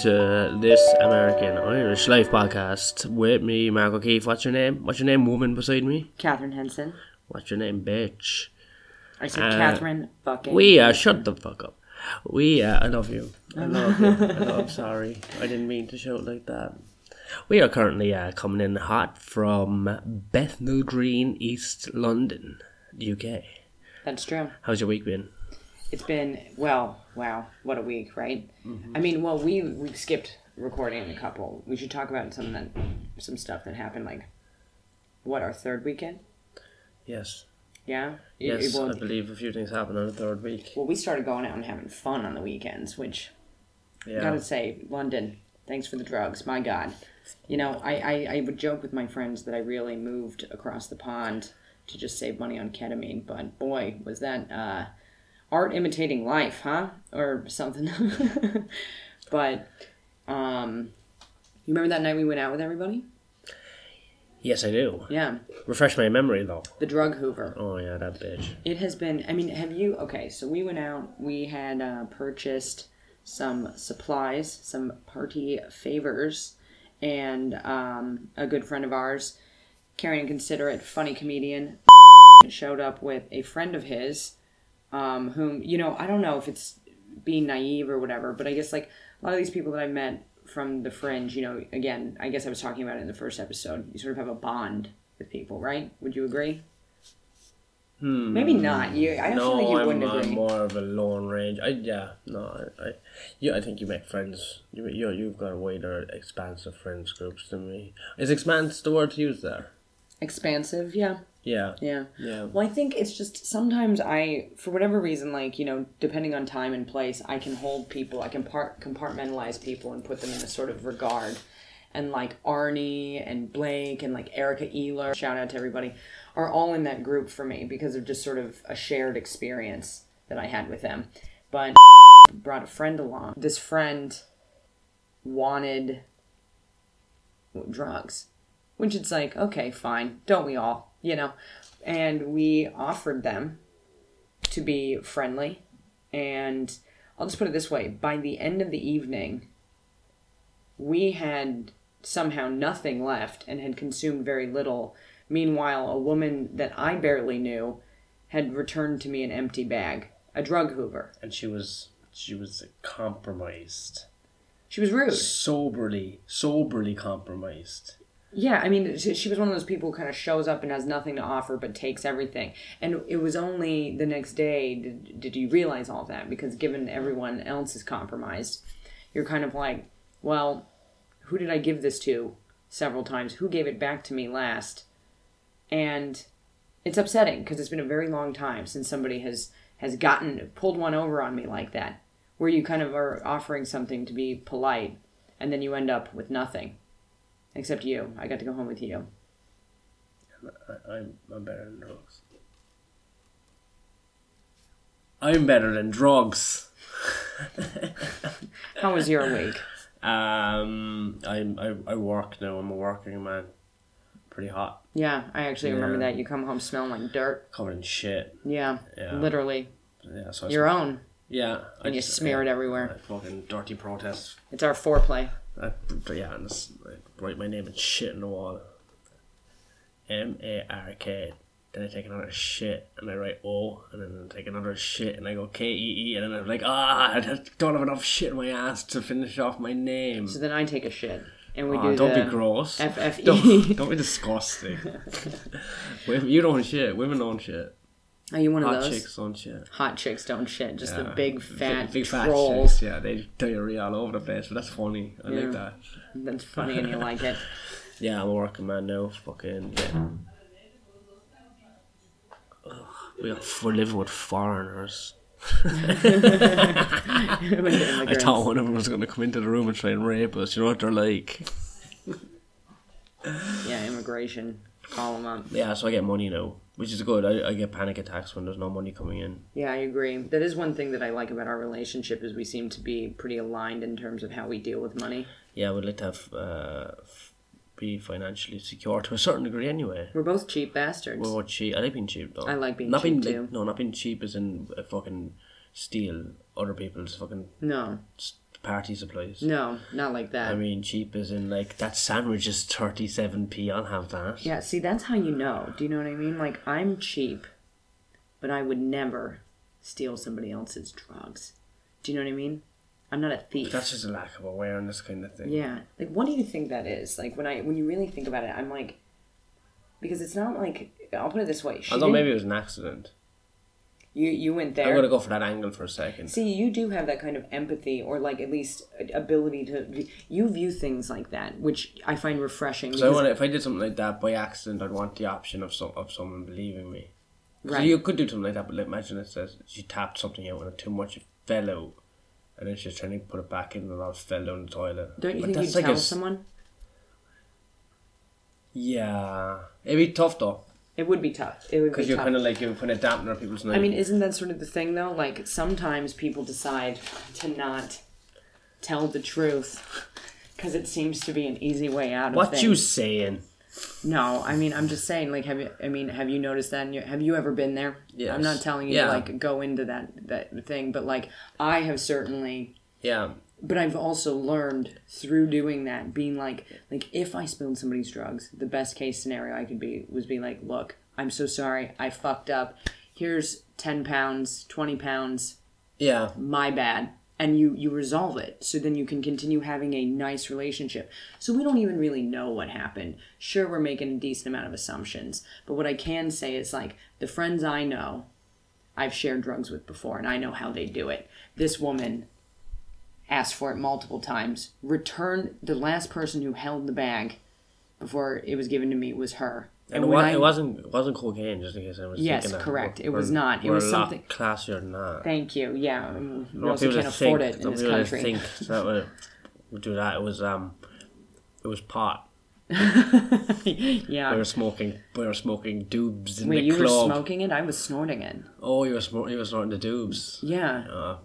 To this American Irish Life podcast with me, Mark O'Keefe. What's your name? What's your name, woman beside me? Catherine Henson. What's your name, bitch? I said Uh, Catherine fucking. We uh, shut the fuck up. We uh, I love you. I love you. I I'm sorry. I didn't mean to shout like that. We are currently uh, coming in hot from Bethnal Green, East London, UK. That's true. How's your week been? It's been well, wow, what a week, right? I mean, well, we we skipped recording a couple. We should talk about some that some stuff that happened, like what our third weekend. Yes. Yeah. Yes, it- I believe a few things happened on the third week. well, we started going out and having fun on the weekends, which Yeah. gotta say, London, thanks for the drugs. My God, you know, I, I I would joke with my friends that I really moved across the pond to just save money on ketamine, but boy, was that uh, art imitating life, huh, or something. but um, you remember that night we went out with everybody? Yes, I do. Yeah, Refresh my memory though. the drug Hoover. Oh yeah, that bitch. It has been. I mean, have you? Okay, so we went out. We had uh, purchased some supplies, some party favors, and um, a good friend of ours, caring and considerate, funny comedian, showed up with a friend of his, um, whom you know. I don't know if it's being naive or whatever, but I guess like a lot of these people that I met from the fringe, you know, again, I guess I was talking about it in the first episode. You sort of have a bond with people, right? Would you agree? Hmm. Maybe not. You, I don't feel like you I'm, wouldn't I'm agree. more of a lone range. I yeah, no, I, I yeah, I think you make friends. You you you've got a wider expanse of friends groups than me. Is expanse the word to use there? Expansive, yeah, Yeah, yeah. yeah. Well, I think it's just sometimes I, for whatever reason, like you know, depending on time and place, I can hold people, I can part compartmentalize people and put them in a sort of regard. And like Arnie and Blake and like Erica Ealer, shout out to everybody, are all in that group for me because of just sort of a shared experience that I had with them. But brought a friend along. This friend wanted drugs, which it's like, okay, fine, don't we all, you know? And we offered them to be friendly. And I'll just put it this way by the end of the evening, we had somehow nothing left and had consumed very little. Meanwhile, a woman that I barely knew had returned to me an empty bag, a drug hoover. And she was she was compromised, She was rude. soberly soberly compromised. Yeah, I mean, she was one of those people who kind of shows up and has nothing to offer but takes everything. And it was only the next day did, did you realize all that because given everyone else is compromised, you're kind of like, well, who did I give this to several times? Who gave it back to me last? And it's upsetting because it's been a very long time since somebody has has gotten pulled one over on me like that, where you kind of are offering something to be polite and then you end up with nothing. Except you. I got to go home with you. I, I'm I'm better than drugs. I'm better than drugs. How was your week? Um, I I I work now. I'm a working man. Pretty hot, Yeah, I actually remember that. You come home smelling like dirt. covered in shit. Yeah, Yeah. literally. Yeah, so Your own. Yeah, I And you just- smear it everywhere. I fucking dirty protest. It's our foreplay. I, yeah, and just, I write my name and shit on the wall. M A R K. Then I take another shit and I write O, and then I take another shit and I go K E E, and then I'm like, ah, I don't have enough shit in my ass to finish off my name. So then I take a shit. And we Aw, do don't be gross. FFE. Don't, don't be disgusting. Women, you don't shit. Women don't shit. Are you one of Hot those? chicks don't shit. Hot chicks don't shit. Just the big fat big, fat trolls. chicks. Yeah, they diarrhea all over the place, but that's funny. I Yeah. like that. That's funny and you like it. Yeah, I'm a working man now. Fucking yeah. Ugh, we got, we're living with foreigners. I thought one of them was going to come into the room and try and rape us. You know what they're like. Yeah, immigration. Call them up. Yeah, so I get money now, which is good. I, I get panic attacks when there's no money coming in. Yeah, I agree. That is one thing that I like about our relationship is we seem to be pretty aligned in terms of how we deal with money. Yeah, we'd like to have uh, f- be financially secure to a certain degree anyway. We're both cheap bastards. We're both cheap. I like being cheap though. I like being not cheap, being, too. Like, no, not being cheap as in uh, fucking steal other people's fucking no. Party supplies. No, not like that. I mean, cheap is in like that sandwich is thirty seven p. I'll have that. yeah, see, that's how you know. Do you know what I mean? Like, I'm cheap, but I would never steal somebody else's drugs. Do you know what I mean? I'm not a thief. That's just a lack of awareness, kind of thing. Yeah. Like what do you think that is? Like when I when you really think about it, I'm like because it's not like I'll put it this way. She Although maybe it was an accident. You you went there. I'm gonna go for that angle for a second. See, you do have that kind of empathy or like at least ability to you view things like that, which I find refreshing. So I because- want if I did something like that by accident, I'd want the option of some of someone believing me. So Right. you could do something like that, but like, imagine it says she tapped something out and it too much fell out, and then she's trying to put it back in and all fell down the toilet. Don't you think you'd like tell a someone? Yeah, it'd be tough though, It would be tough. It would be because you're tough. kind of like you're putting a dampener on people's night. I mean, isn't that sort of the thing though? Like sometimes people decide to not tell the truth because it seems to be an easy way out of what things. you saying? No, I mean I'm just saying. Like, have you? I mean, have you noticed that? In your, have you ever been there? Yeah. I'm not telling you Yeah. to like go into that that thing, but like I have certainly. Yeah, But I've also learned through doing that, being like, like if I spilled somebody's drugs, the best case scenario I could be was be like, look, I'm so sorry, I fucked up. Here's ten pounds, twenty pounds, yeah, my bad. And you you resolve it. So then you can continue having a nice relationship. So we don't even really know what happened. Sure we're making a decent amount of assumptions. But what i can say is like the friends i know i've shared drugs with before and i know how they do it. This woman asked for it multiple times returned the last person who held the bag before it was given to me was her and it, when wa- I- it wasn't it wasn't cocaine. Just in case I was Yes, correct. We're- It was not. It was something- classier than that. thank you yeah we Not also people can't afford think- it in this country think that would, would do that. It was um, it was pot. yeah We were smoking. We were smoking doobs in Wait, the you were smoking it? I was snorting it. Oh, you were smoking. You were snorting the doobs. Yeah. Uh,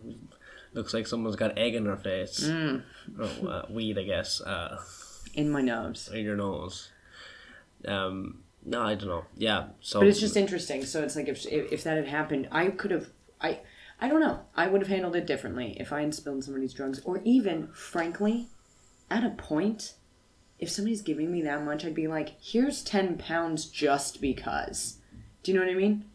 looks like someone's got egg in their face. Mm. Oh, uh, weed, I guess. Uh, In my nose. in your nose. Um, no, I don't know. Yeah. So. But it's just interesting. So it's like if if, if that had happened, I could have I I don't know. I would have handled it differently if I had spilled somebody's drugs or even frankly, at a point if somebody's giving me that much, I'd be like, "Here's 10 pounds just because." Do you know what I mean?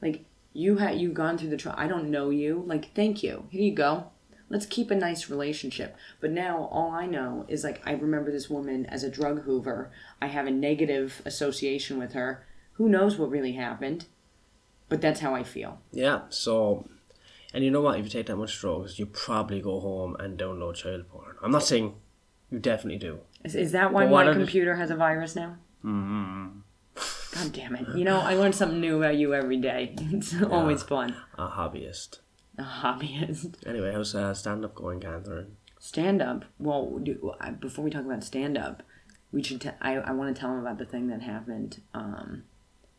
Like you had you've gone through the trial. I don't know you. Like, thank you. Here you go. Let's keep a nice relationship. But now all I know is like I remember this woman as a drug hoover. I have a negative association with her. Who knows what really happened? But that's how I feel. Yeah. So. And you know what? If you take that much drugs, you probably go home and download child porn. I'm not saying you definitely do. Is, is that why But my computer has a virus now? Mm-hmm. God damn it. You know, I learn something new about you every day. It's always fun. A hobbyist. A hobbyist. Anyway, how's uh, stand up going, Catherine? Stand up. Well, do, I- before we talk about stand up, we should. T- I I want to tell them about the thing that happened um,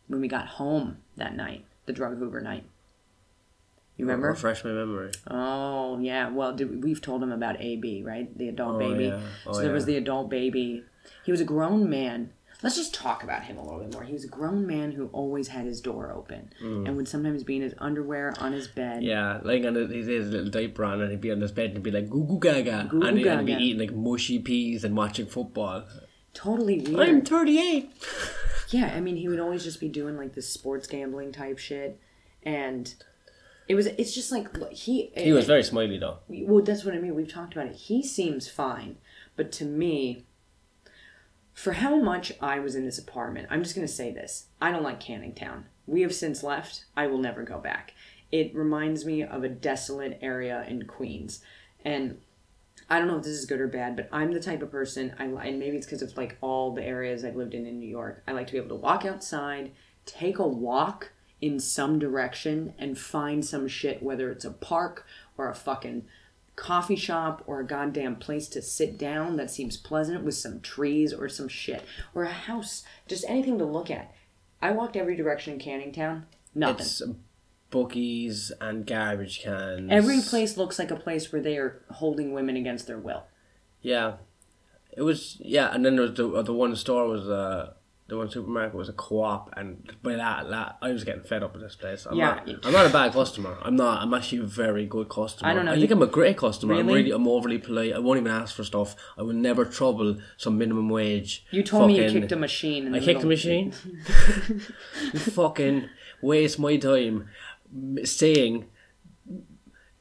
when we got home that night, the drug Hoover night. You remember? Refresh my memory. Oh yeah. Well, did, we've told him about AB, right? The adult Oh, baby. yeah. Oh, so there was the adult baby. He was a grown man. Let's just talk about him a little bit more. He was a grown man who always had his door open and would sometimes be in his underwear on his bed. Mm. Yeah, like on his, his little diaper on, and he'd be on his bed and be like goo goo gaga, Goo and he'd be eating like mushy peas and watching football. Totally weird. I'm 38. Yeah, I mean, he would always just be doing like this sports gambling type shit, and it was. It's just like he. He was very smiley though. Well, that's what I mean. We've talked about it. He seems fine, but to me, for how much I was in this apartment, I'm just gonna say this: I don't like Canning Town. We have since left. I will never go back. It reminds me of a desolate area in Queens, and I don't know if this is good or bad, but I'm the type of person I and maybe it's because of like all the areas I've lived in in New York. I like to be able to walk outside, take a walk in some direction, and find some shit, whether it's a park or a fucking coffee shop or a goddamn place to sit down that seems pleasant with some trees or some shit or a house, just anything to look at. I walked every direction in Canning Town. Nothing. It's bookies and garbage cans. Every place looks like a place where they are holding women against their will. Yeah, it was. Yeah, and then there was the uh, the one store was uh the one supermarket was a co-op, and by that, that I was getting fed up with this place. I'm Yeah. not, I'm not a bad customer. I'm not. I'm actually a very good customer. I don't know, I think I'm a great customer. I'm Really? really, I'm overly polite. I won't even ask for stuff. I will never trouble some minimum wage. You told me you kicked a machine. In I the kicked a machine. you fucking waste my time saying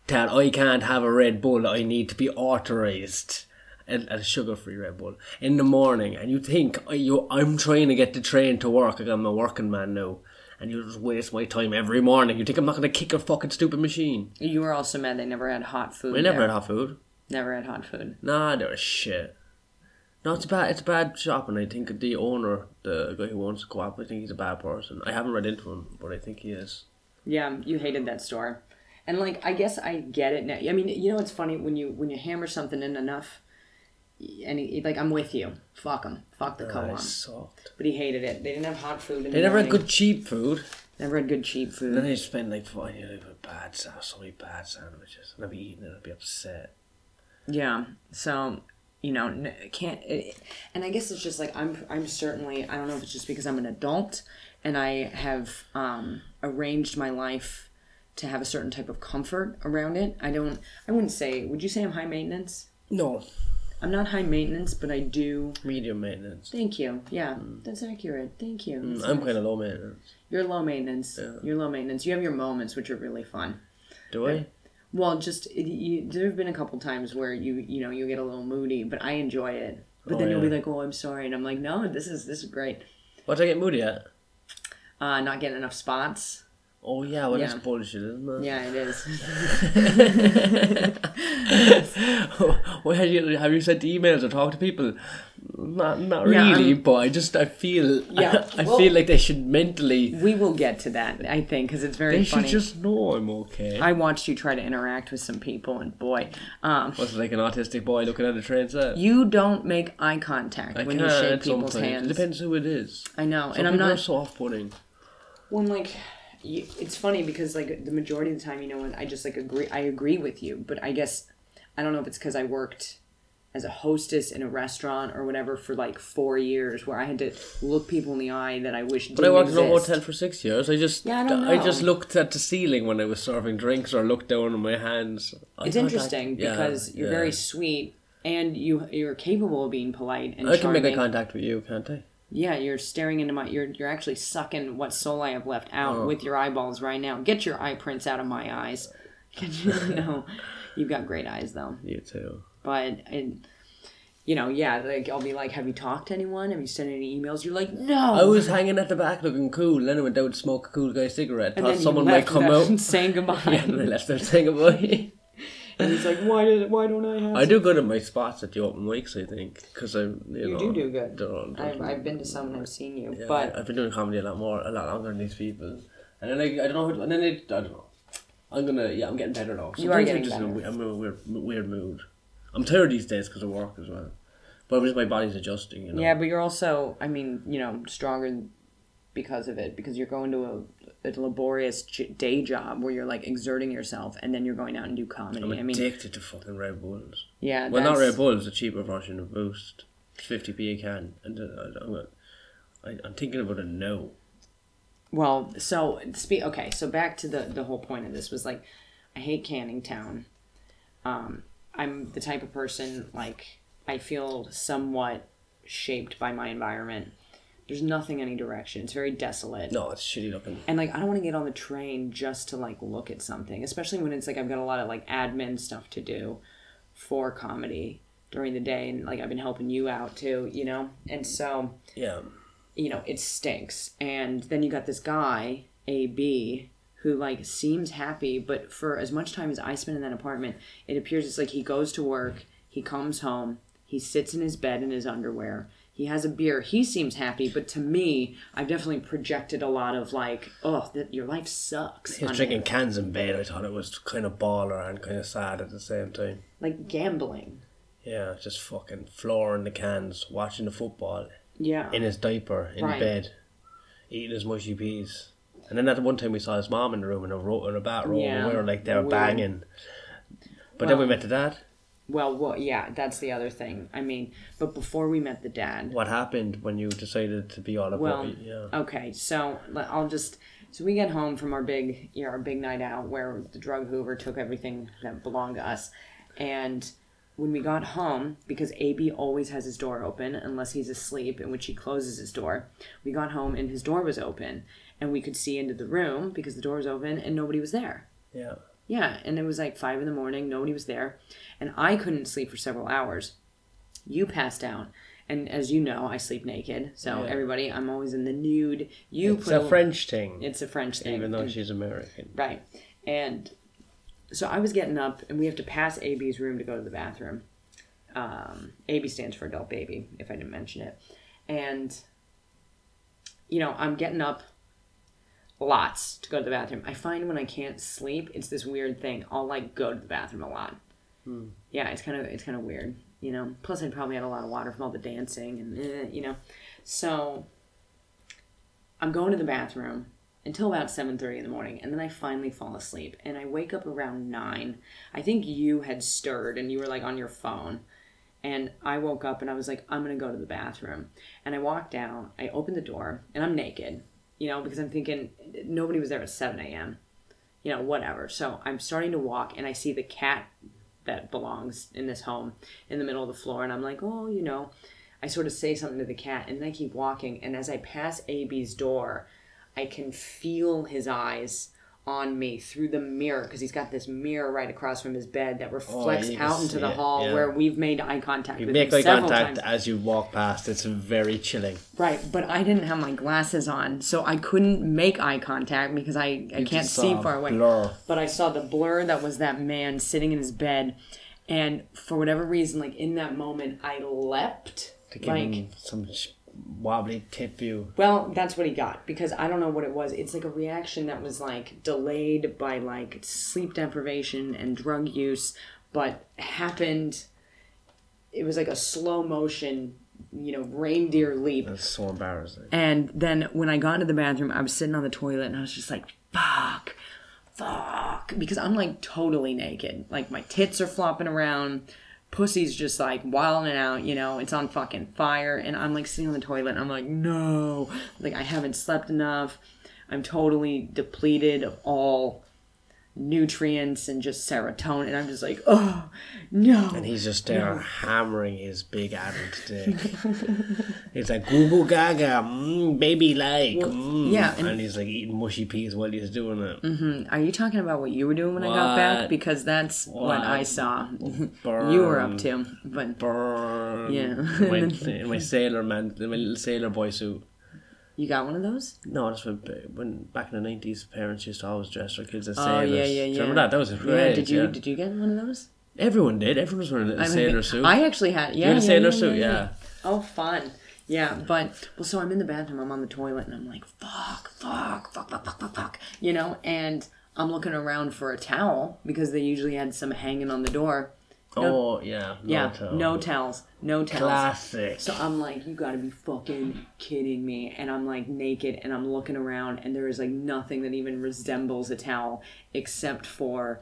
that I can't have a Red Bull. I need to be authorized. And a sugar-free Red Bull in the morning, and you think I- you I'm trying to get the train to work. Like I'm a working man now, and you just waste my time every morning. You think I'm not going to kick a fucking stupid machine? You were also mad they never had hot food. We never there. had hot food. Never had hot food. Nah, they were shit. No, it's bad. It's a bad shop, and I think the owner, the guy who owns the co-op, I think he's a bad person. I haven't read into him, but I think he is. Yeah, you hated that store, and like I guess I get it now. I mean, you know, it's funny when you when you hammer something in enough, and he, like I'm with you. Fuck him. Fuck the I co-op. But he hated it. They didn't have hot food. In They the never had good cheap food. Never had good cheap food. And then they spend like five years with bad so many bad sandwiches, and I'd be eating it, I'd be upset. Yeah. So you know, can't. It, and I guess it's just like I'm. I'm certainly. I don't know if it's just because I'm an adult, and I have um, arranged my life to have a certain type of comfort around it. I don't. I wouldn't say. Would you say I'm high maintenance? No, I'm not high maintenance, but I do. medium maintenance. Thank you. Yeah, that's accurate. Thank you. That's I'm nice. kind of low maintenance. You're low maintenance. Yeah. You're low maintenance. You have your moments, which are really fun. Do I? Well, just it, you, there have been a couple times where you you know you get a little moody, but I enjoy it. But Oh, then you'll be like, "Oh, I'm sorry," and I'm like, "No, this is this is great." What I get moody at? Uh, not getting enough spots. Oh yeah, well Yeah. that's bullshit, isn't it? Yeah, it is. Why have you have you sent emails or talked to people? Not not really, I'm- but I just I feel Yeah, I well- feel like they should mentally we will get to that, I think, because it's very they funny. should just know I'm okay. I watched you try to interact with some people, and boy, um, Was it like an autistic boy looking at a train set? you don't make eye contact I when you shake people's sometimes. hands. It depends who it is. I know, Some and I'm not are so off-putting. when like you, it's funny because like the majority of the time you know when i just like agree i agree with you but i guess i don't know if it's because i worked as a hostess in a restaurant or whatever for like four years where i had to look people in the eye that i wish But I worked in a hotel for six years. I just Yeah, I don't know. I just looked at the ceiling when I was serving drinks or looked down on my hands. Eye it's interesting Yeah, because you're yeah. very sweet and you you're capable of being polite and I can make eye contact with you, can't I? Yeah, you're staring into my. You're you're actually sucking what soul I have left out Oh. with your eyeballs right now. Get your eye prints out of my eyes. no, you've got great eyes though. You too. But and you know, yeah, like I'll be like, "Have you talked to anyone? Have you sent any emails?" You're like, "No." I was hanging at the back looking cool, then I went out to smoke a cool guy cigarette. and Thought someone might come out. saying goodbye. yeah, and I left there saying goodbye. And he's like, "Why did? Why don't I have?" I do good at my spots at the open mics, I think, because I'm. You, You know, do do good. don't- don't- I've, I've been to some and I've seen you, yeah, but I've been doing comedy a lot more, a lot longer than these people, and then I, I don't know, who- and then it, I don't know. I'm gonna, yeah, I'm getting better now. You are getting I'm just in a better. we- I'm in a weird, weird mood. I'm tired these days because of work as well, but just my body's adjusting. You know. Yeah, but you're also, I mean, you know, stronger because of it because you're going to a, a laborious j- day job where you're like exerting yourself and then you're going out and do comedy. I'm I mean, addicted to fucking Red Bulls. yeah, Well, not that's- Red Bulls, a cheaper version of Boost. 50p a can. And uh, I'm, thinking about a no. Well, so speak. Okay, so back to the the whole point of this was like, I hate Canning Town. Um, I'm the type of person like I feel somewhat shaped by my environment. There's nothing any direction. It's very desolate. No, it's shitty looking. And like I don't want to get on the train just to like look at something, especially when it's like I've got a lot of like admin stuff to do for comedy during the day and like I've been helping you out too, you know? And so, Yeah. you know, it stinks. And then you got this guy, AB, who like seems happy, but for as much time as I spend in that apartment, it appears it's like he goes to work, he comes home, he sits in his bed in his underwear, he has a beer, he seems happy, but to me, I've definitely projected a lot of like, oh, that your life sucks. He was drinking him. cans in bed. I thought it was kind of baller and kind of sad at the same time. like gambling. Yeah, just fucking flooring the cans, watching the football Yeah. in his diaper, in Right. bed, eating his mushy peas. And then at the one time we saw his mom in the room in a ro- in a bathrobe, Yeah, and we were like they were weird. banging. But then we met the dad. Well, well, yeah, that's the other thing. I mean, but before we met the dad, What happened when you decided to be all about Well, it? Yeah. Okay, so I'll just so we get home from our big you know, our big night out where the drug hoover took everything that belonged to us, and when we got home because AB always has his door open unless he's asleep, in which he closes his door. We got home and his door was open, and we could see into the room because the door was open and nobody was there. Yeah. Yeah, and it was like five in the morning. Nobody was there, and I couldn't sleep for several hours. You passed out, and as you know, I sleep naked. So Yeah. everybody, I'm always in the nude. You It's put a French thing, It's a French thing, even though and- she's American. right. And so I was getting up, and we have to pass AB's room to go to the bathroom. Um, AB stands for adult baby, if I didn't mention it, and you know I'm getting up lots to go to the bathroom. I find when I can't sleep, it's this weird thing. I'll like go to the bathroom a lot. Yeah, it's kind of it's kind of weird, you know. Plus, I probably had a lot of water from all the dancing, and eh, you know, so I'm going to the bathroom until about 7:30 in the morning, and then I finally fall asleep, and I wake up around nine. I think you had stirred, and you were like on your phone. And I woke up and I was like, I'm gonna go to the bathroom. And I walked down, I opened the door, and I'm naked, you know, because I'm thinking nobody was there at 7 a.m. You know, whatever. So I'm starting to walk, and I see the cat that belongs in this home in the middle of the floor, and I'm like, oh, you know, I sort of say something to the cat, and then I keep walking, and as I pass AB's door, I can feel his eyes on me through the mirror because he's got this mirror right across from his bed that oh, reflects Oh, out into the it, hall yeah. where we've made eye contact You with make eye contact times. as you walk past. It's very chilling. Right, but I didn't have my glasses on, so I couldn't make eye contact because I, I can't see far away. Blur. But I saw the blur that was that man sitting in his bed, and for whatever reason, like in that moment, I leapt. Like, some wobbly tip view. well, that's what he got because I don't know what it was. It's like a reaction that was like delayed by like sleep deprivation and drug use, but happened. It was like a slow motion, you know, reindeer leap. That's so embarrassing. And then when I got into the bathroom, I was sitting on the toilet and I was just like, fuck, fuck. Because I'm like totally naked. Like my tits are flopping around. Pussy's just like wilding out, you know, it's on fucking fire. And I'm like sitting on the toilet and I'm like, no. Like I haven't slept enough. I'm totally depleted of all nutrients and just serotonin. And I'm just like, oh, no. And he's just there hammering his big adult dick. he's like, goo goo gaga, mm, baby like. mm. yeah, And, and- he's like eating mushy peas while he's doing it. Are you talking about what you were doing when I got back? Because that's what, I saw. Burn, you were up to. But Burn. Yeah. My, in my sailor man, in my little sailor boy suit. You got one of those? No, that's when, when back in the nineties, parents used to always dress their kids as Oh sailors. yeah, yeah, Do yeah. you remember that? That was a yeah. Did you yeah. did you get one of those? Everyone did. Everyone was wearing a mean, sailor suit. I actually had. Yeah, you had a yeah, sailor suit, yeah, yeah. Oh, fun. Yeah, but well, so I'm in the bathroom. I'm on the toilet, and I'm like, fuck, fuck, fuck, fuck, fuck, fuck, fuck. You know, and I'm looking around for a towel because they usually had some hanging on the door. Oh yeah. No yeah, towel. no towels, no towels. Classic. So I'm like, you gotta be fucking kidding me. And I'm like naked and I'm looking around and there is like nothing that even resembles a towel except for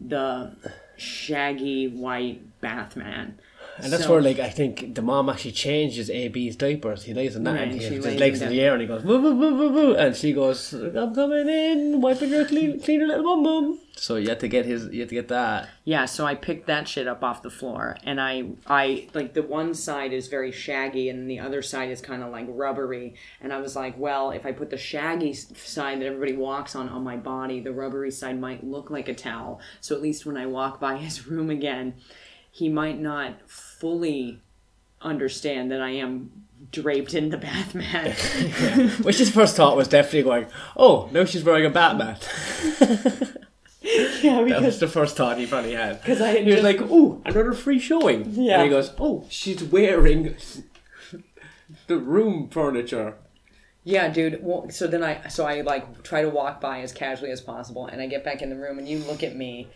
the shaggy white bath man. And that's So- where, like, I think the mom actually changes AB's diapers. He lays in that, Right, and he has his legs in the air, and he goes, woo, woo, woo, woo, woo, and she goes, I'm coming in, wiping your clean, clean your little bum bum. So you had to get his, you had to get that. Yeah, so I picked that shit up off the floor and I I like the one side is very shaggy and the other side is kind of like rubbery and I was like, well, if I put the shaggy side that everybody walks on on my body, the rubbery side might look like a towel. So at least when I walk by his room again, he might not fully understand that I am draped in the bath mat. Which his first thought was definitely going, oh, now she's wearing a Batman. yeah, that was the first thought he probably had. 'Cause I he was just- like, oh, another free showing. Yeah. And he goes, oh, she's wearing the room furniture. Yeah, dude. Well, so then I so I like try to walk by as casually as possible, and I get back in the room, and you look at me,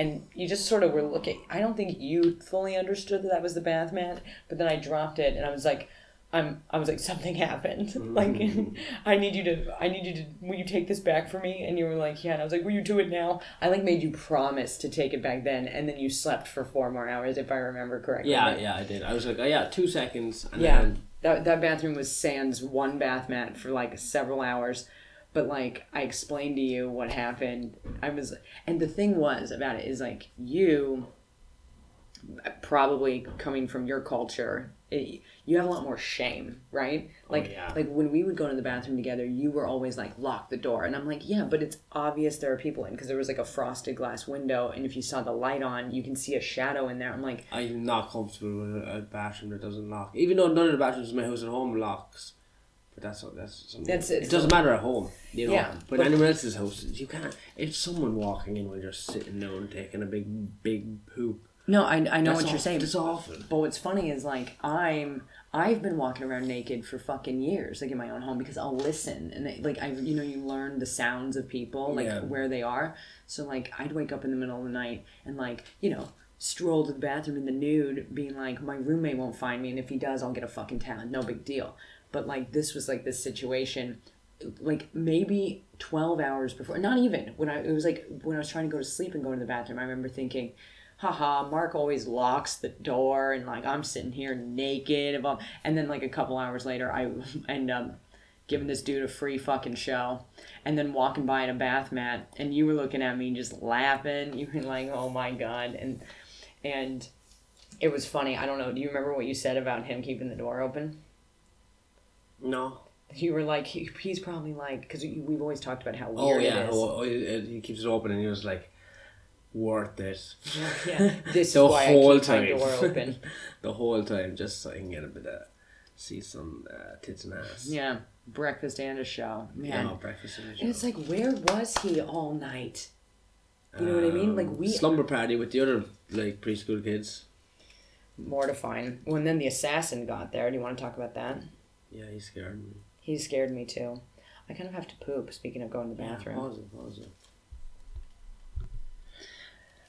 and you just sort of were looking. I don't think you fully understood that that was the bath mat, but then I dropped it, and I was like, I'm I was like something happened. Like mm. I need you to I need you to will you take this back for me? And you were like, Yeah, and I was like, Will you do it now? I like made you promise to take it back then and then you slept for four more hours if I remember correctly. Yeah, yeah, I did. I was like, oh yeah, two seconds. And Yeah. Then, That that bathroom was sans one bath mat for like several hours. But like I explained to you what happened. I was and the thing was about it is like you probably coming from your culture it, you have a lot more shame right oh, like yeah. like when we would go to the bathroom together you were always like lock the door and i'm like yeah but it's obvious there are people in because there was like a frosted glass window and if you saw the light on you can see a shadow in there i'm like I'm not comfortable with a, a bathroom that doesn't lock. Even though none of the bathrooms in my house at home locks. But that's that's something. That's- it It doesn't matter at home, you know. Yeah, but, but- anyone else's house, you can't. If someone walking in while you're sitting down taking a big big poop, no i, I know that's what you're saying That's awful. But what's funny is like I'm I've been walking around naked for fucking years, like in my own home, because I'll listen and like I you know you learn the sounds of people like Yeah. where they are. So like I'd wake up in the middle of the night and like you know stroll to the bathroom in the nude, being like my roommate won't find me, and if he does, I'll get a fucking towel. No big deal. But like this was like this situation. Like maybe twelve hours before, not even when I it was like when I was trying to go to sleep and go to the bathroom. I remember thinking, haha, Mark always locks the door and like I'm sitting here naked and then like a couple hours later I end up giving this dude a free fucking show and then walking by in a bath mat and you were looking at me just laughing. You were like, Oh my god and and it was funny. I don't know. Do you remember what you said about him keeping the door open? No. You were like, he, he's probably like, because we've always talked about how Oh weird yeah. it is. Oh, oh, he keeps it open, and he was like, worth it. yeah, this The is why I whole time. the whole time, just so I can get a bit of see some uh, tits and ass. yeah, breakfast and a show. Man, Yeah, breakfast and a show. And it's like, where was he all night? You know what I mean? Like we slumber party with the other like preschool kids. mortifying. When then the assassin got there. Do you want to talk about that? Yeah, he scared me. He scared me too. I kind of have to poop. Speaking of going to the bathroom, Pause it, pause it.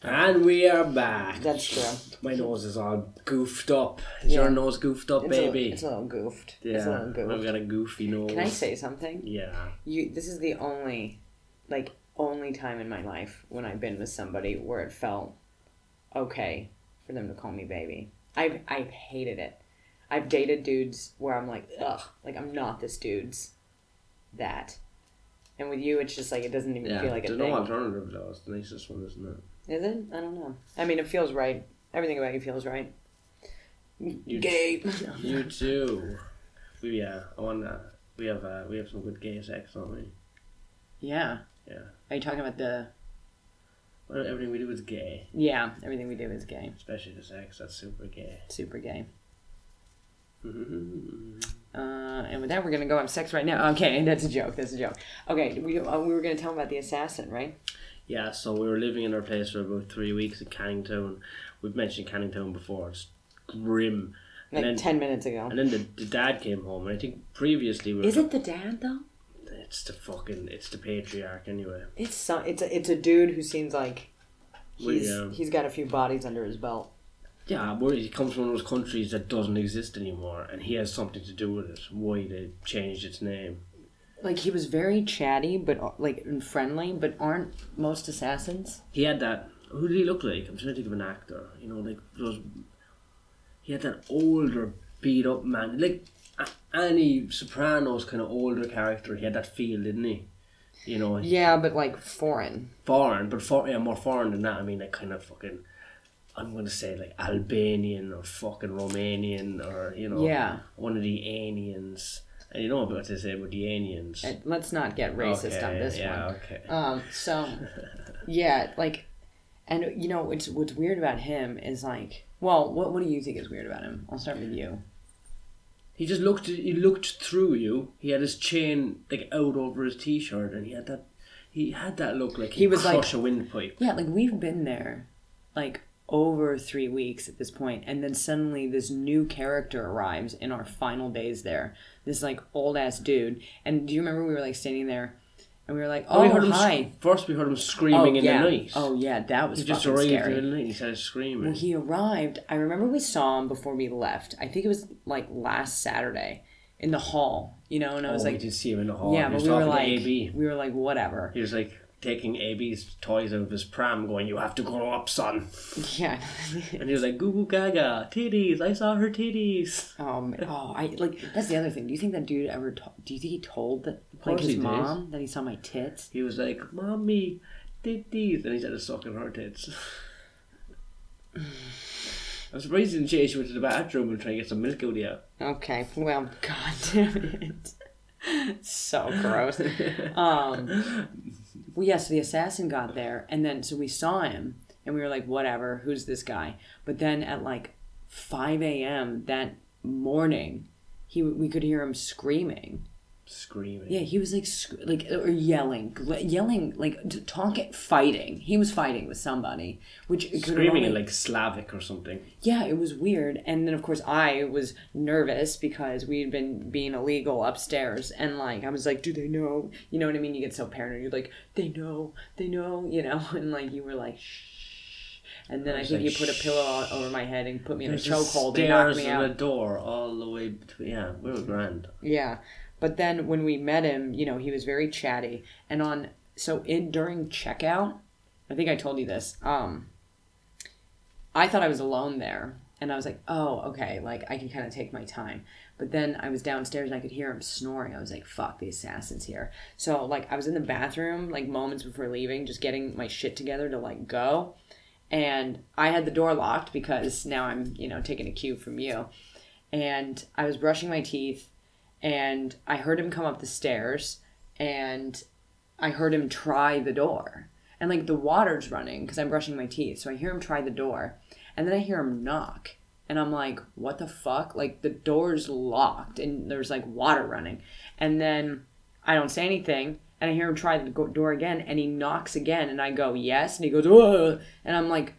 And we are back. that's true. My nose is all goofed up. Is Yeah. your nose goofed up, It's baby? A, it's a little goofed. yeah, It's a little I've got a goofy nose. Can I say something? Yeah. You. This is the only, like, only time in my life when I've been with somebody where it felt okay for them to call me baby. I've I've hated it. I've dated dudes where I'm like, ugh, like I'm not this dude's that. And with you, it's just like it doesn't even Yeah. feel like a There's thing. no alternative though. It's the nicest one, isn't it? Is it? I don't know. I mean, it feels right. Everything about you feels right. You- Gay. You too. We yeah. I want to. We have uh, we have some good gay sex, don't we? yeah. Yeah. Are you talking about the? Well, everything we do is gay, Yeah, everything we do is gay. especially the sex. That's super gay. Super gay. Uh, and with that, we're gonna go have sex right now. Okay, that's a joke. That's a joke. Okay, we uh, we were gonna tell him about the assassin, right? Yeah, so we were living in our place for about three weeks at Canning Town. We've mentioned Canning Town before. It's grim. Like then- ten minutes ago. And then the, the dad came home, and I think previously we were Is it the dad though? It's the fucking it's the patriarch anyway. It's some. It's a. It's a dude who seems like Well, he's yeah. he's got a few bodies under his belt. Yeah, he comes from one of those countries that doesn't exist anymore, and he has something to do with it. Why they changed its name? Like he was very chatty, but uh, like and friendly. But aren't most assassins? He had that. Who did he look like? I'm trying to think of an actor. You know, like those. He had that older, beat up man, like any Sopranos kind of older character. He had that feel, didn't he? You know, Yeah, but like foreign. foreign, but for, yeah, more foreign than that. I mean, like kind of fucking. I'm gonna say like Albanian or fucking Romanian or you know Yeah. one of the Anians. And you know what to say about the Anians. Uh, Let's not get racist okay, on this yeah, one. okay. Um, so, yeah, like, and you know, what's what's weird about him is like, well, what what do you think is weird about him? I'll start with you. He just looked. He looked through you. He had his chain like out over his t-shirt, and he had that. He had that look like he, He was was like- a windpipe. Yeah, like we've been there, like over three weeks at this point, and then suddenly this new character arrives in our final days there. This like old ass dude, and do you remember we were like standing there, and we were like, Oh, "Oh, we heard oh, him. hi." First, we heard him oh, screaming oh, in yeah. the night. Oh yeah, that was he just arrived scary. in the night. He started screaming. Well, he arrived. I remember we saw him before we left. I think it was like last Saturday in the hall, you know. And I was oh, we like, did see him in the hall. yeah, but we were like, we were like, whatever. He was like taking AB's toys out of his pram, going, "You have to grow up, son." Yeah. And he was like, "Goo goo gaga, titties! I saw her titties." um. Oh, I like. That's the other thing. Do you think that dude ever? To- do you think he told that like course his he did. mom that he saw my tits? He was like, "Mommy, titties," and he started sucking her tits. I'm surprised he didn't chase you into the bathroom and try and get some milk out of you. Okay. Well, god damn it. so gross. Um. Well, yes, the assassin got there, and then so we saw him, and we were like, whatever, who's this guy? But then at like 5 a.m. that morning, he we could hear him screaming. Screaming. Yeah, he was like sc- like or yelling, gl- yelling like talking, fighting. He was fighting with somebody, which Screaming only- in like Slavic or something. yeah, it was weird. And then of course I was nervous because we had been being illegal upstairs, and like I was like, do they know? You know what I mean? You get so paranoid. You're like, they know, they know, you know, and like you were like, shh. And then I, was think like, you put a pillow over my head and put me in a There's chokehold and knocked me out. a door all the way between. Yeah, we were grand. Yeah. But then when we met him, you know, he was very chatty. And on so in during checkout, I think I told you this. Um I thought I was alone there. And I was like, oh, okay, like I can kind of take my time. But then I was downstairs and I could hear him snoring. I was like, fuck, the assassin's here. So, like, I was in the bathroom, like, moments before leaving, just getting my shit together to, like, go. And I had the door locked because now I'm, you know, taking a cue from you. And I was brushing my teeth and I heard him come up the stairs and I heard him try the door. And like the water's running because I'm brushing my teeth. So I hear him try the door and then I hear him knock. And I'm like, what the fuck? Like the door's locked and there's like water running. And then I don't say anything and I hear him try the door again and he knocks again and I go, yes. And he goes, Ugh. and I'm like,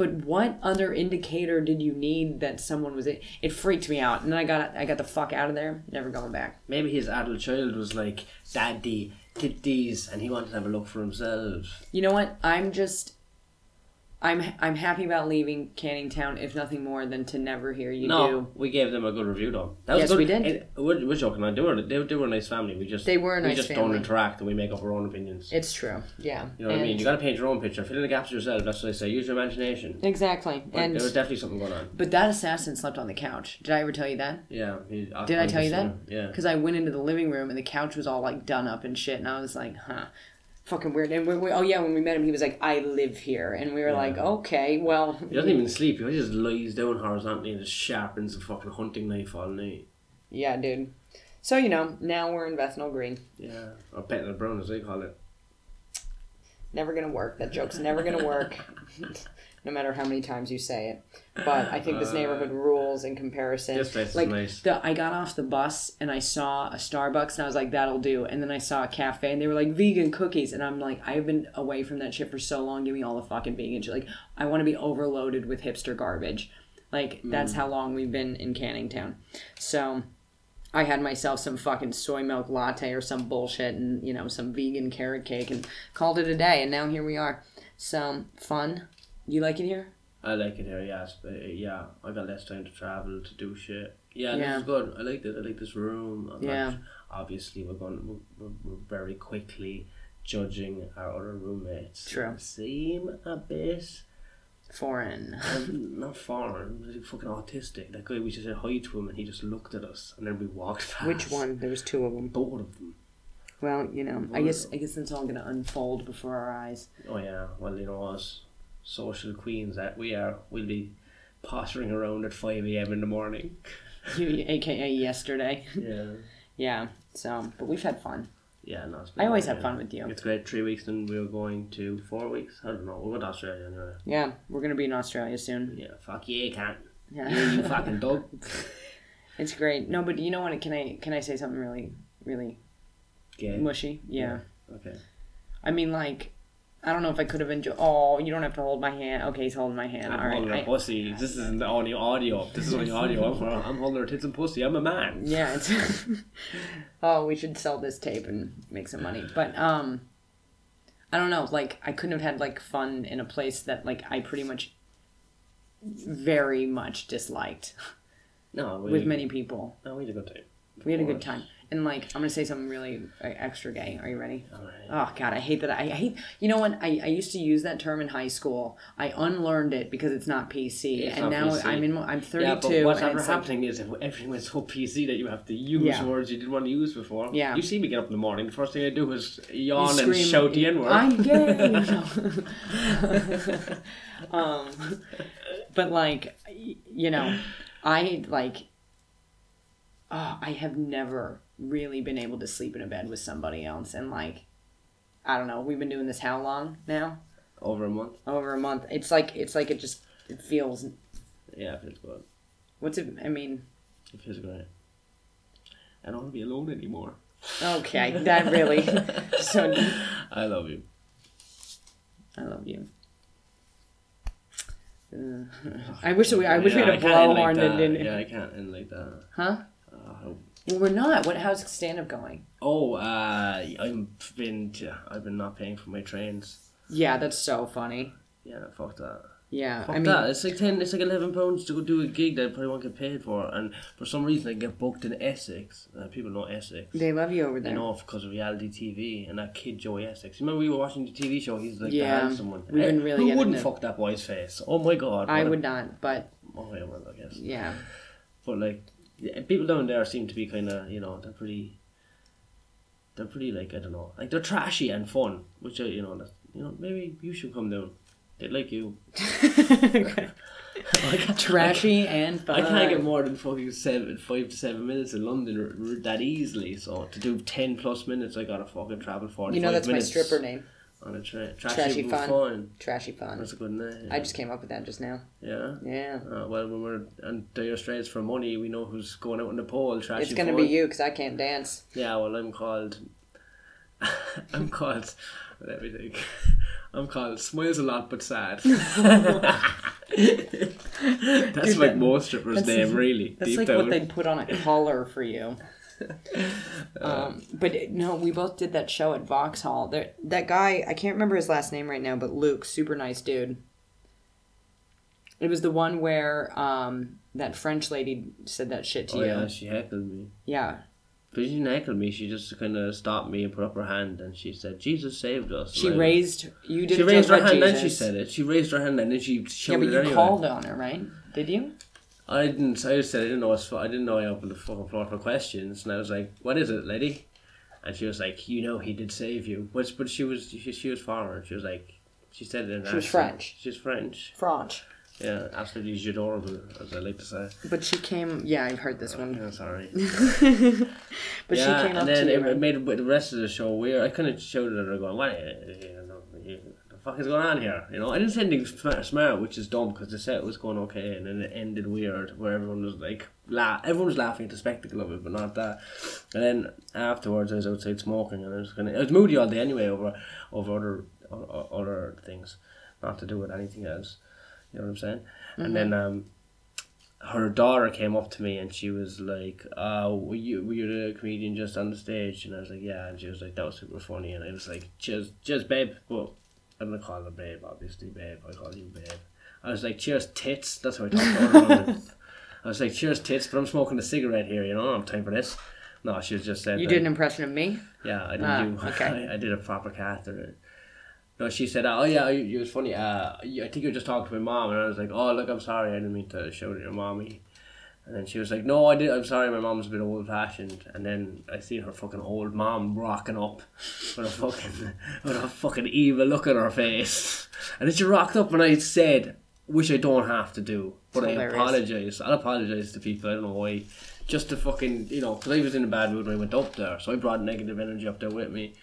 but what other indicator did you need that someone was it? It freaked me out, and then I got I got the fuck out of there. Never going back. Maybe his adult child was like, Daddy, titties, and he wanted to have a look for himself. You know what? I'm just, I'm I'm happy about leaving Canning Town, if nothing more than to never hear you no, do. we gave them a good review though. That was Yes, good. we did. It- we're, we're joking. They were they, they were a nice family. We just They were a nice we just don't interact and we make up our own opinions. It's true. Yeah. You know what I mean? You got to paint your own picture. Fill in the gaps yourself. That's what I say. Use your imagination. exactly. But And there was definitely something going on. but that assassin slept on the couch. Did I ever tell you that? Yeah. he- Did I tell you that? Yeah. Because I went into the living room and the couch was all like done up and shit, and I was like, huh. Fucking weird. And we, we, oh yeah, when we met him, he was like, "I live here," and we were like, "Okay, well." He doesn't even sleep. He just lies down horizontally and just sharpens a fucking hunting knife all night. Yeah, dude. So you know, now we're in Bethnal Green. Yeah. Or Petting Brown as they call it. Never gonna work. That joke's never gonna work. no matter how many times you say it. But I think this uh, neighborhood rules in comparison. This place is like nice. the I got off the bus and I saw a Starbucks and I was like, that'll do. And then I saw a cafe and they were like vegan cookies and I'm like, I've been away from that shit for so long. Give me all the fucking vegan shit. Like I want to be overloaded with hipster garbage. Like that's mm. how long we've been in Canning Town. So I had myself some fucking soy milk latte or some bullshit and, you know, some vegan carrot cake and called it a day. And now here we are. So fun. You like it here? I like it here, yes. But uh, yeah, I got less time to travel to do shit. Yeah, Yeah. this is good. I like it. I like this room. I'm Yeah. not- obviously, we're going. We're, we're, very quickly judging our other roommates. True. Seem a bit Foreign. um, not foreign. He's fucking autistic. That guy. We just said hi to him, and he just looked at us, and then we walked past. Which one? There was two of them. Both of them. Well, you know, I guess I guess that's all gonna unfold before our eyes. Oh yeah. Well, you know us, social queens that we are. We'll be pottering around at five a.m. in the morning. You, aka yesterday. Yeah. yeah. So, but we've had fun. Yeah, no, it's been I always have fun with you. It's great. Three weeks, and we were going to four weeks. I don't know. We're going to Australia anyway. Yeah, we're gonna be in Australia soon. Yeah, fuck yeah, you can't. Yeah, Yeah, you fucking dog. it's great. No, but you know what? Can I can I say something really really Yeah. mushy? Yeah. Okay. I mean, like, I don't know if I could have enjoyed. Oh, you don't have to hold my hand. Okay, he's holding my hand. I'm All right. holding her I- pussy. This isn't the only audio. This is the only audio. I'm, I'm holding her tits and pussy. I'm a man. Yeah. It's oh, we should sell this tape and make some money. But um, I don't know. Like, I couldn't have had like fun in a place that like I pretty much very much disliked No, we, with many people. No, we had a good time. We had a good time. And like, I'm gonna say something really extra gay. Are you ready? All right. Oh God, I hate that. I, I hate. You know what? I, I used to use that term in high school. I unlearned it because it's not PC, It's and not now PC. I'm in. I'm 32. Yeah, but what's ever it's like- happening is everything went so PC that you have to use Yeah. words you didn't want to use before. Yeah. You see me get up in the morning, the first thing I do is yawn and scream, shout the N word. I'm gay. um, but like, you know, I like. Oh, I have never really been able to sleep in a bed with somebody else, and like, I don't know. We've been doing this how long now? Over a month. Over a month. It's like it's like it just it feels. Yeah, it feels good. What's it? I mean, It feels great. I don't want to be alone anymore. okay, that really. so I love you. I love you. Uh, I wish we. I wish we Yeah, had a blowhorn like and didn't. Yeah, I can't end like that. Huh? Uh, Well, we're not. What? How's stand up going? oh, uh, I've been I've been not paying for my trains. Yeah, that's so funny. Yeah, fuck that. Yeah, Fuck I mean, that. It's like ten. It's like eleven pounds to go do a gig that I probably won't get paid for, and for some reason I get booked in Essex. Uh, people know Essex. they love you over there. there. know because of reality TV and that kid Joey Essex. Remember we were watching the TV show. He's like Yeah, the handsome one. we've been really Who wouldn't fuck that boy's face? Oh my god. I what a- would not, but Oh yeah, well, I guess. yeah, But like, people down there seem to be kind of you know they're pretty. They're pretty like I don't know like they're trashy and fun, which I you know that you know maybe you should come down. They'd like you. Can't- trashy and fun. I can't get more than fucking seven, five to seven minutes in London r- r- that easily. So to do ten plus minutes, I gotta fucking travel forty. You know that's my stripper name, on a train. Trashy Trashy, Fun. fun. Trashy Fun. That's a good name. I just came up with that just now. yeah. Yeah, Uh, well, when we're on Dire Straits for money, we know who's going out in the pole. Trashy it's gonna Fun. be you because I can't dance. Yeah, well, I'm called. I'm called. Let me think. I'm called Smiles a lot but sad. that's Dude, like that- most strippers' name, really. That's deep like down. what they'd put on a collar for you. um, but no, we both did that show at Vauxhall. There, that guy, I can't remember his last name right now, but Luke, super nice dude. It was the one where um, that French lady said that shit to Oh you. yeah, she heckled me. yeah. But she didn't heckle me. She just kind of stopped me and put up her hand and she said, "Jesus saved us." She I- raised. You did. She raised her hand and then she said it. She raised her hand and then she Yeah, shouted but it you anyway. called on her, right? Did you? I didn't. I just said I didn't know. What's, I didn't know I opened the fucking floor for questions, and I was like, "What is it, lady?" And she was like, "You know, he did save you." But but she was she, she was foreign. She was like, she said it in She was accent. French. She's French. French. Yeah, absolutely adorable, as I like to say. But she came. Yeah, I've heard this one. Oh, yeah, sorry. But yeah, she came up and then to you. it, right? it made the rest of the show weird. I kind of shouted at her, going, "What you know, you- the fuck is going on here?" You know, I didn't say anything sm- smart, which is dumb because the set was going okay, and then it ended weird, where everyone was like, la- everyone was laughing at the spectacle of it, but not that. And then afterwards, I was outside smoking, and I was of, I was moody all day anyway over over other o- other things, not to do with anything else. You know what I'm saying? And then um her daughter came up to me and she was like, uh, were you, were you the comedian just on the stage? And I was like, yeah. And she was like, that was super funny. And I was like, cheers, cheers, babe. But I'm going to call her babe, obviously, babe. I call you babe. I was like, cheers, tits. That's how I talked to her. I was like, cheers, tits, but I'm smoking a cigarette here, you know, I don't have time for this. No, she was just saying. you did an impression of me. yeah, I didn't Ah, do. okay. I, I did a proper character. No, she said, "Oh yeah, it was funny. Uh, I think you were just talking to my mom," and I was like, "Oh look, I'm sorry, I didn't mean to shout at your mommy." And then she was like, "No, I did. I'm sorry, my mom's a bit old fashioned." And then I seen her fucking old mom rocking up with a fucking with a fucking evil look on her face. And then she rocked up, and I said, "Which I don't have to do, but I apologize. I'll apologize to people. I don't know why." Just to fucking, you know, because I was in a bad mood when I went up there, so I brought negative energy up there with me.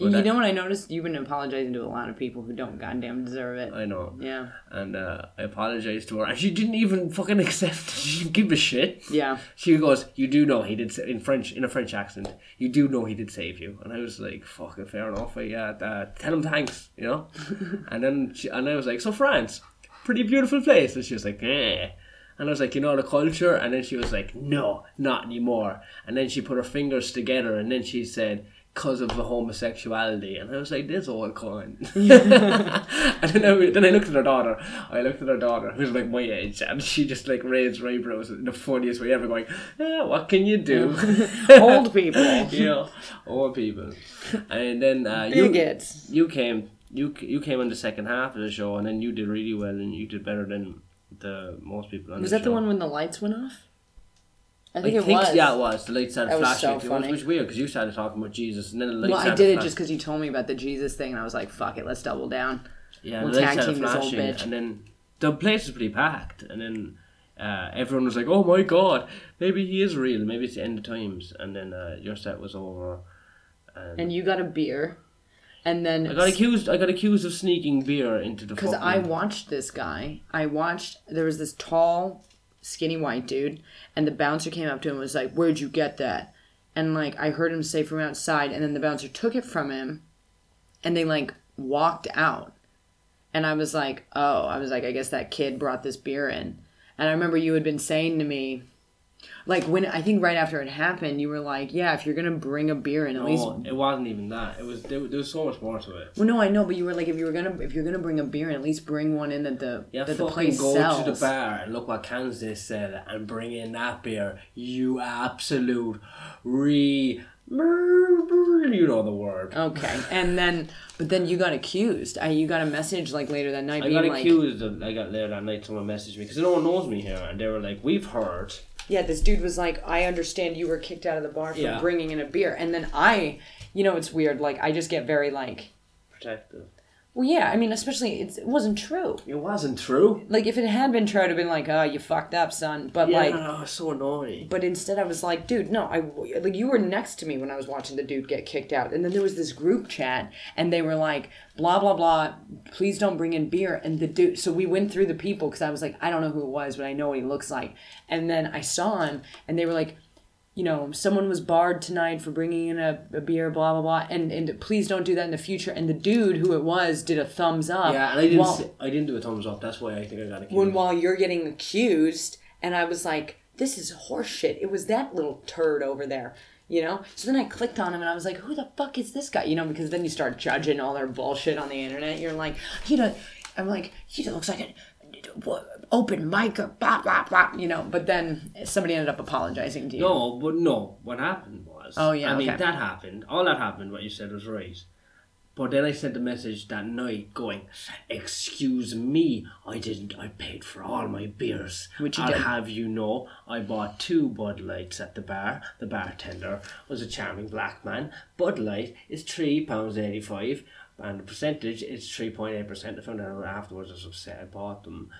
You know what I noticed? You've been apologizing to a lot of people who don't goddamn deserve it. I know. Yeah. And uh, I apologized to her, and she didn't even fucking accept. She didn't give a shit. Yeah. She goes, "You do know he did sa- in French, in a French accent. You do know he did save you." And I was like, "Fucking fair enough. I, uh, uh, tell him thanks," you know. and then she, and I was like, "So France, pretty beautiful place." And she was like, "Eh." And I was like, "You know the culture?" And then she was like, "No, not anymore." And then she put her fingers together, and then she said. Because of the homosexuality, and I was like, "This old coin." and then I, then I looked at her daughter. I looked at her daughter, who's like my age, and she just like raised her eyebrows in the funniest way ever, going, eh, "What can you do?" Old people. you know, old people. And then uh, you Bigots. you came you you came on the second half of the show, and then you did really well, and you did better than the most people on Was the that show. the one when the lights went off? I I think think, it was. yeah, it was. The lights started That was flashing. so funny. it was weird because you started talking about Jesus, and then the lights Well, I did it flash- just because you told me about the Jesus thing, and I was like, "Fuck it, let's double down." Yeah, We'll the lights tag started team this old flashing, and then the place was pretty packed, and then uh, everyone was like, "Oh my god, maybe he is real. Maybe it's the end of times." And then uh, your set was over, and, And you got a beer, and then I got accused. I got accused of sneaking beer into the. because I watched this guy. I watched. There was this tall, skinny white dude, and the bouncer came up to him and was like, "Where'd you get that?" And like I heard him say from outside, and then the bouncer took it from him, and they like walked out, and I was like, "Oh," I was like, "I guess that kid brought this beer in," and I remember you had been saying to me. Like when I think right after it happened, you were like, "Yeah, if you're gonna bring a beer in, at least it wasn't even that. It was there, there was so much more to it. Well, no, I know, but you were like, if you were gonna, if you're gonna bring a beer, and at least bring one in that the Yeah, that the fucking place go sells. to the bar and look what they sell and bring in that beer. You absolute re. You know the word. Okay, and then, but then you got accused. I, you got a message like later that night I got like, accused of, I got later that night, someone messaged me because no one knows me here, and they were like, We've heard. Yeah, this dude was like, I understand you were kicked out of the bar for Yeah. bringing in a beer, and then I, you know, it's weird. Like I just get very like, Protective. Well, yeah, I mean, especially it's, it wasn't true. It wasn't true. Like if it had been true, I'd have been like, oh, you fucked up, son. But Yeah, like, oh, it's so annoying. But instead, I was like, dude, no, I like you were next to me when I was watching the dude get kicked out, and then there was this group chat, and they were like, blah blah blah, please don't bring in beer, and the dude. So we went through the people because I was like, I don't know who it was, but I know what he looks like, and then I saw him, and they were like. You know, someone was barred tonight for bringing in a, a beer, blah blah blah, and and please don't do that in the future. And the dude who it was did a thumbs up. Yeah, and I didn't. while- I didn't do a thumbs up. That's why I think I got accused. when while you're getting accused and i was like this is horseshit it was that little turd over there you know so then i clicked on him and i was like who the fuck is this guy you know because then you start judging all their bullshit on the internet you're like he does i'm like he looks like a open mic or blah blah blah you know but then somebody ended up apologizing to you No, but no. What happened was. Oh, yeah, I mean, that happened. All that happened. What you said was right. But then I sent a message that night going, "Excuse me, I didn't. I paid for all my beers. Which you I'll did. have you know, I bought two Bud Lights at the bar. The bartender was a charming black man. Bud Light is three pounds eighty five." And the percentage is three point eight percent. I found out afterwards. I was upset. I bought them.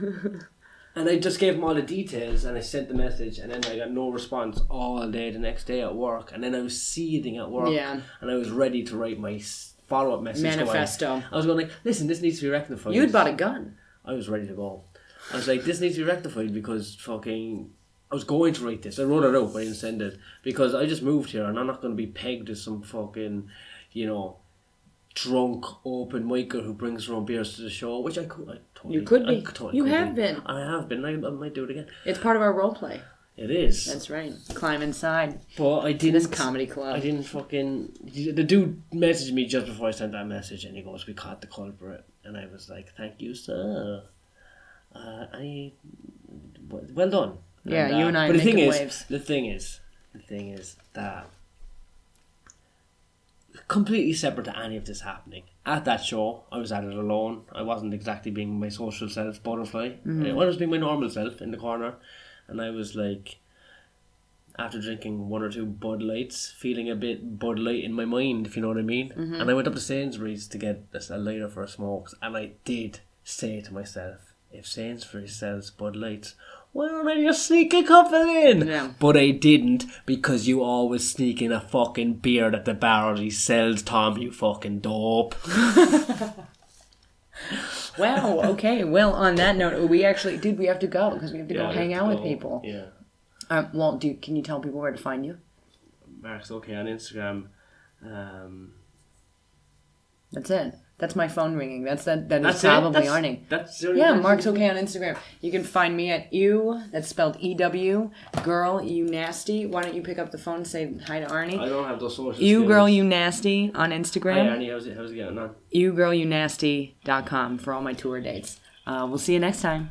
And I just gave them all the details and I sent the message and then I got no response all day the next day at work and then I was seething at work Yeah. and I was ready to write my follow up message. Manifesto. I was going like, listen, this needs to be rectified. you had bought a gun I was ready to go. I was like, this needs to be rectified because fucking. I was going to write this. I wrote it out, but I didn't send it because I just moved here and I'm not going to be pegged as some fucking, you know, drunk open micer who brings their own beers to the show, which I could. I totally, You could I be. totally You could have been. I have been. I, I might do it again. it's part of our role play It is. that's right climb inside but I didn't. this comedy club I didn't fucking. The dude messaged me just before I sent that message, and he goes, "We caught the culprit," and I was like, "Thank you, sir. Uh, I well done." Yeah, you and I But the thing is, waves. the thing is, the thing is that completely separate to any of this happening. At that show, I was at it alone. I wasn't exactly being my social self, butterfly. Mm-hmm. I was being my normal self in the corner, and I was like, after drinking one or two Bud Lights, feeling a bit Bud Light in my mind, if you know what I mean. Mm-hmm. And I went up to Sainsbury's to get a a lighter for a smoke, and I did say to myself, if Sainsbury's sells Bud Lights, Why don't I just sneak a couple in? Yeah. But I didn't because you always sneak in a fucking beard at the bar he sells, Tom, you fucking dope. Wow. Okay. Well, on that note, we actually did. We have to go because we have to go hang out with people. Yeah. Um, well, do can you tell people where to find you? Mark's okay on Instagram. Um, That's it. That's my phone ringing. That's that. That is that's it. probably That's, Arnie. That's Yeah, Mark's okay on Instagram. You can find me at ew. That's spelled E W. Girl, you nasty. Why don't you pick up the phone and say hi to Arnie? I don't have those social You girl, you nasty on Hi, Instagram. Annie. How's it, how's it on? You girl, you nasty.com for all my tour dates. Uh, we'll see you next time.